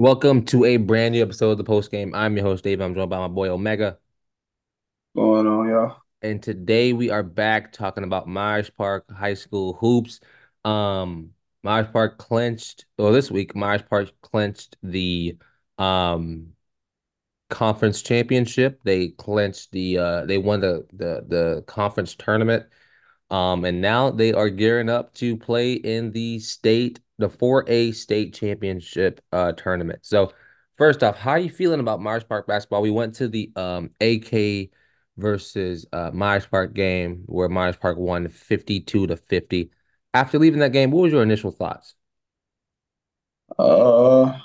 Welcome to a brand new episode of the post game. I'm your host, Dave. I'm joined by my boy Omega. going on, y'all? And today we are back talking about Myers Park High School hoops. Um, Myers Park clinched, well, this week, Myers Park clinched the um conference championship. They clinched the uh they won the the the conference tournament. Um, and now they are gearing up to play in the state, the 4A state championship uh tournament. So first off, how are you feeling about Myers Park basketball? We went to the um AK versus uh Myers Park game where Myers Park won 52 to 50. After leaving that game, what was your initial thoughts? Uh,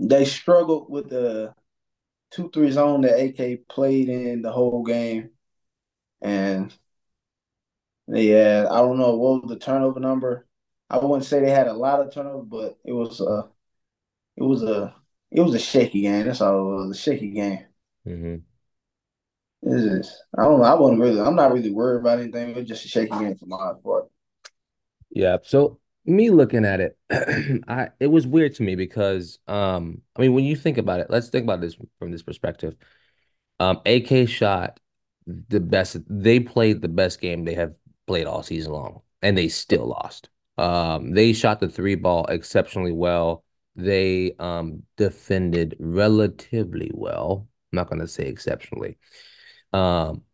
they struggled with the two three zone that AK played in the whole game, and yeah, I don't know what was the turnover number. I wouldn't say they had a lot of turnover, but it was a, it was a it was a shaky game. That's all it was, a shaky game. Mm-hmm. It's just I don't know. I wasn't really. I'm not really worried about anything. It was just a shaky game for my part. Yeah. So me looking at it, I it was weird to me because um I mean when you think about it, let's think about this from this perspective. Um, AK shot the best. They played the best game they have played all season long, and they still lost. Um, they shot the three ball exceptionally well. They um defended relatively well. I'm not gonna say exceptionally. Um,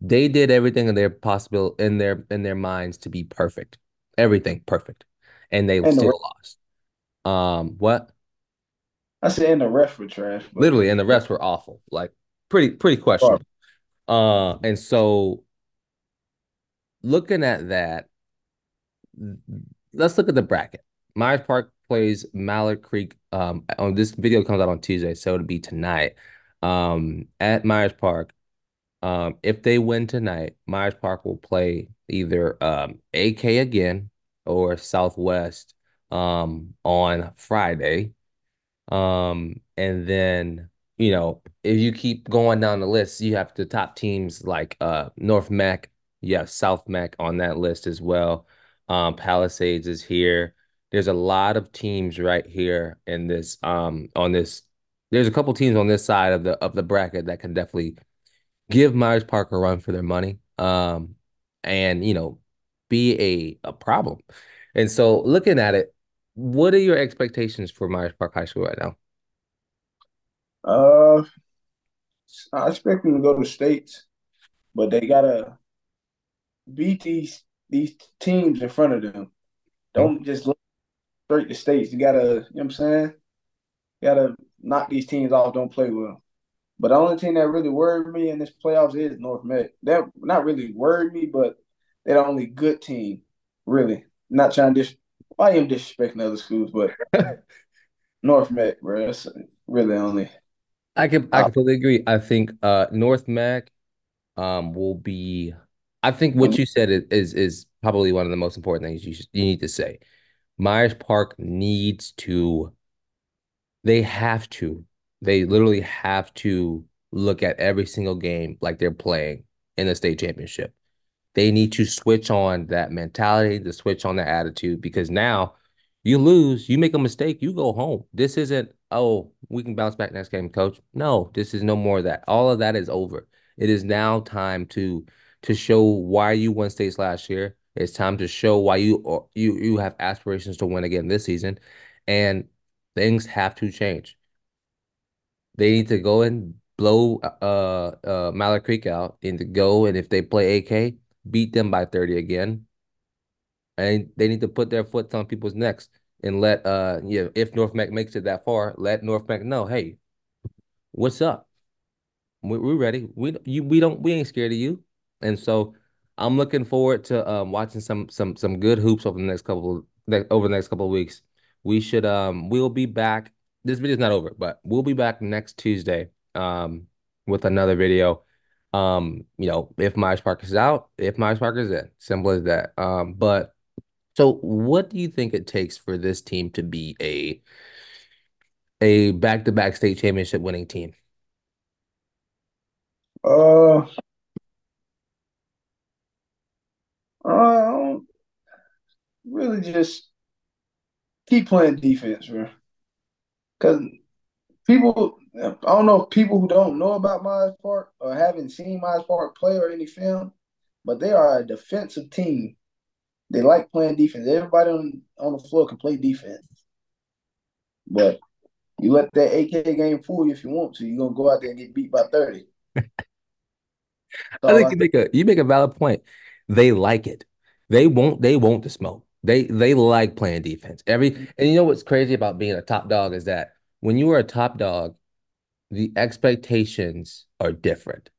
they did everything in their possible in their in their minds to be perfect. Everything perfect. And they And the still lost. Um, what? I said and the refs were trash, but Literally, and the rest were awful. Like pretty pretty questionable. Uh, and so looking at that, let's look at the bracket. Myers Park plays Mallard Creek. Um, on this video comes out on Tuesday, so it'll be tonight. Um, at Myers Park. Um, if they win tonight, Myers Park will play either um AK again or Southwest um on Friday. Um, and then, you know, if you keep going down the list, you have the top teams like uh North Meck, you have South Meck on that list as well. Um, Palisades is here. There's a lot of teams right here in this um on this. There's a couple teams on this side of the of the bracket that can definitely give Myers Park a run for their money. Um, and you know, be a a problem. And so looking at it, what are your expectations for Myers Park High School right now? uh, I expect them to go to states, but they gotta beat these these teams in front of them. Don't just look straight to states. You gotta, you know what I'm saying? You gotta knock these teams off. Don't play with them. But the only team that really worried me in this playoffs is North Meck. That not really worried me, but they're the only good team, really. Not trying to dis. I am disrespecting other schools, but North Meck, bro, that's really only. I can I completely agree. I think uh North Meck um will be I think what mm-hmm. you said is is, is probably one of the most important things you should, you need to say. Myers Park needs to they have to they literally have to look at every single game like they're playing in the state championship. They need to switch on that mentality, to switch on that attitude because now you lose, you make a mistake, you go home. This isn't, oh, we can bounce back next game, coach. No, this is no more of that. All of that is over. It is now time to to show why you won states last year. It's time to show why you you you have aspirations to win again this season, and things have to change. They need to go and blow uh uh Mallard Creek out and to go and if they play AK, beat them by 30 again. And they need to put their foot on people's necks and let uh yeah, if North Meck makes it that far, let North Meck know, hey, what's up? We, we're ready. We you we don't we ain't scared of you. And so I'm looking forward to um watching some some some good hoops over the next couple ne over the next couple of weeks. We should um we'll be back. This video's not over, but we'll be back next Tuesday um with another video. Um, you know, if Myers is out, if Myers is in. Simple as that. Um, but so what do you think it takes for this team to be a a back-to-back state championship winning team? uh, uh, really just keep playing defense, bro. Because people, I don't know if people who don't know about Myers Park or haven't seen Myers Park play or any film, but they are a defensive team. They like playing defense. Everybody on on the floor can play defense, but you let that AK game fool you if you want to. You're gonna go out there and get beat by thirty. That's I think I you make a you make a valid point. They like it. They won't they won't the smoke. They they like playing defense. Every and you know what's crazy about being a top dog is that when you are a top dog, the expectations are different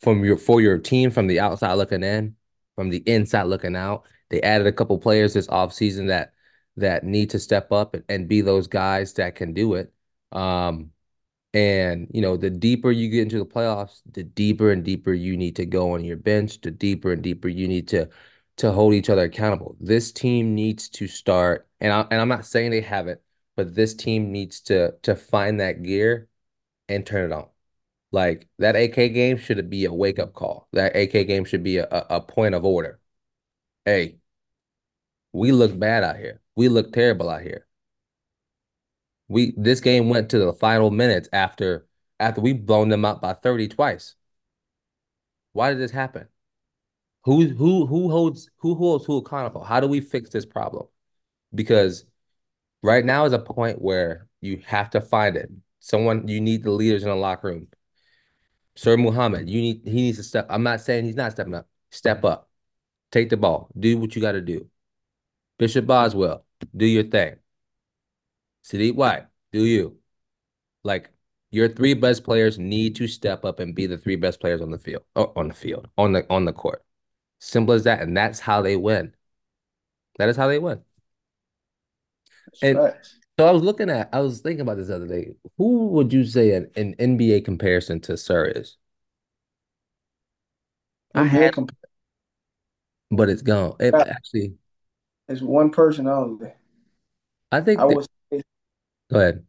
from your for your team from the outside looking in, from the inside looking out. They added a couple players this offseason that that need to step up and, and be those guys that can do it. Um, and you know, the deeper you get into the playoffs, the deeper and deeper you need to go on your bench, the deeper and deeper you need to to hold each other accountable. This team needs to start, and I and I'm not saying they haven't, but this team needs to to find that gear and turn it on. Like that AK game should be a wake up call. That AK game should be a, a, a point of order. Hey, we look bad out here. We look terrible out here. We this game went to the final minutes after after we've blown them up by 30 twice. Why did this happen? Who who who holds who holds who accountable? How do we fix this problem? Because right now is a point where you have to find it. Someone you need the leaders in the locker room. Sir Mohammed, you need he needs to step. I'm not saying he's not stepping up. Step up. Take the ball. Do what you got to do. Bishop Boswell, do your thing. Sadiq White, do you. Like your three best players need to step up and be the three best players on the field. Oh, on the field, on the on the court. Simple as that. And that's how they win. That is how they win. That's And facts. so I was looking at, I was thinking about this the other day. Who would you say an, an NBA comparison to Sir is? I NBA had, comp- but it's gone. It uh, actually, is one person only. I I think that, would say go ahead.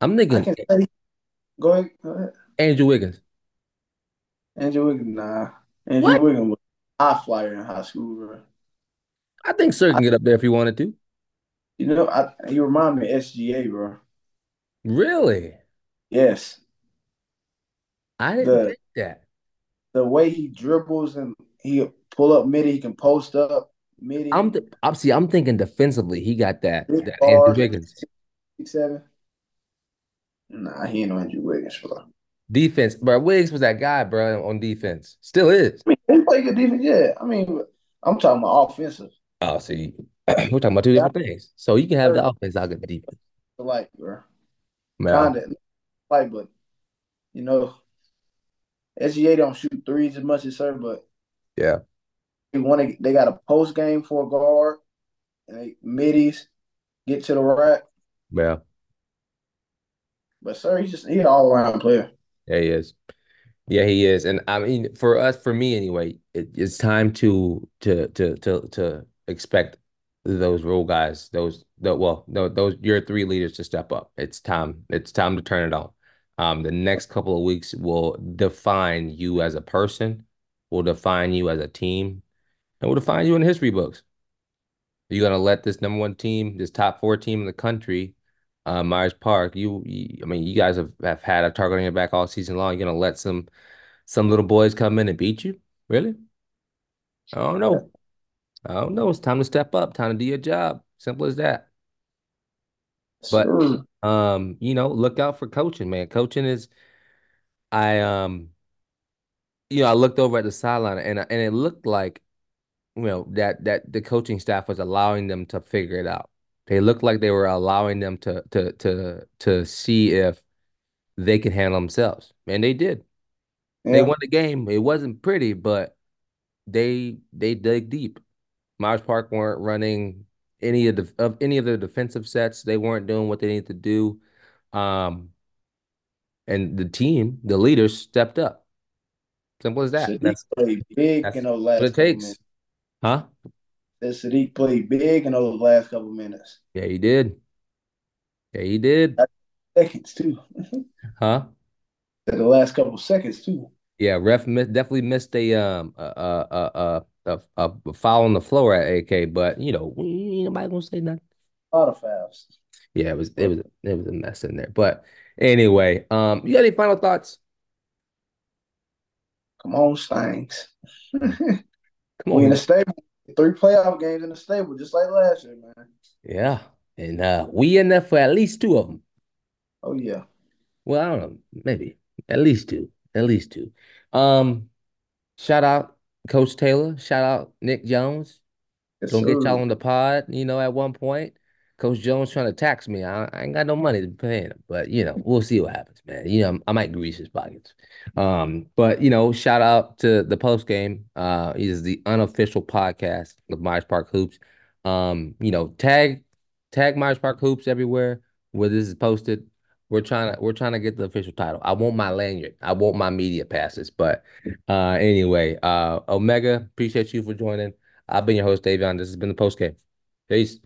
I'm I thinking can say go ahead, go ahead. Andrew Wiggins. Andrew Wiggins, nah. Andrew What? Wiggins was a high flyer in high school, bro. I think Sir I, can get up there if he wanted to. you know, I, you remind me of SGA, bro. Really? Yes, I didn't the think that. the way he dribbles and he pull up midi, he can post up mid, I'm th I'm see, I'm thinking defensively, he got that big that Andrew bars, Wiggins. Six, seven. Nah, he ain't no Andrew Wiggins, bro. Defense, bro. Wiggins was that guy, bro, on defense. Still is. I mean, he play good defense, yeah. I mean, I'm talking about offensive. Oh, see, we're talking about two Yeah, different things. So you can have the offense, I'll get the defense. like, bro. Yeah, Kind of like, but you know, SGA don't shoot threes as much as Sir, but yeah, they want to. They got a post game for a guard and they middies get to the rack. Yeah, But Sir, he's just he an all around player. yeah, he is. Yeah, he is. And I mean, for us, for me anyway, it, it's time to to to to to expect those role guys, those the well, tho- those your three leaders to step up. It's time. It's time to turn it on. Um, the next couple of weeks will define you as a person, will define you as a team, and will define you in history books. You're gonna let this number one team, this top four team in the country, uh, Myers Park. You, you, I mean, you guys have, have had a target on your back all season long. You're gonna let some some little boys come in and beat you? Really? I don't know. I don't know. It's time to step up. Time to do your job. Simple as that. But um, you know, look out for coaching, man. Coaching is I um, you know, I looked over at the sideline and and it looked like you know that that the coaching staff was allowing them to figure it out. They looked like they were allowing them to to to to see if they could handle themselves, and they did. They won the game. It wasn't pretty, but they they dug deep. Myers Park weren't running any of the of any of the defensive sets. They weren't doing what they needed to do. Um, and the team, the leaders stepped up. Simple as that. That's big that's what it takes. Huh? That Sadiq played big in those last couple minutes. Yeah, he did. Yeah, he did. Seconds too. Huh? The last couple seconds too. Yeah, ref miss, definitely missed a um a a a a, a, a foul on the floor at AK, but you know, ain't nobody gonna say nothing. A lot of fouls. Yeah, it was it was it was a mess in there. But anyway, um, you got any final thoughts? come on, Stanks. Come we in the on. stable. Three playoff games in the stable, just like last year, man. Yeah. And uh we in there for at least two of them. Oh yeah. Well, I don't know, maybe at least two. At least two. Um, shout out Coach Taylor, shout out Nick Jones. Yes, Gonna get y'all on the pod, you know, at one point. Coach Jones trying to tax me. I, I ain't got no money to pay him, but you know, we'll see what happens, man. You know, I might grease his pockets. Um, but you know, shout out to the post game. Uh, is the unofficial podcast of Myers Park Hoops. Um, you know, tag tag Myers Park Hoops everywhere where this is posted. We're trying to we're trying to get the official title. I want my lanyard. I want my media passes. But uh anyway, uh Omega, appreciate you for joining. I've been your host, Davion. This has been the post game. Peace.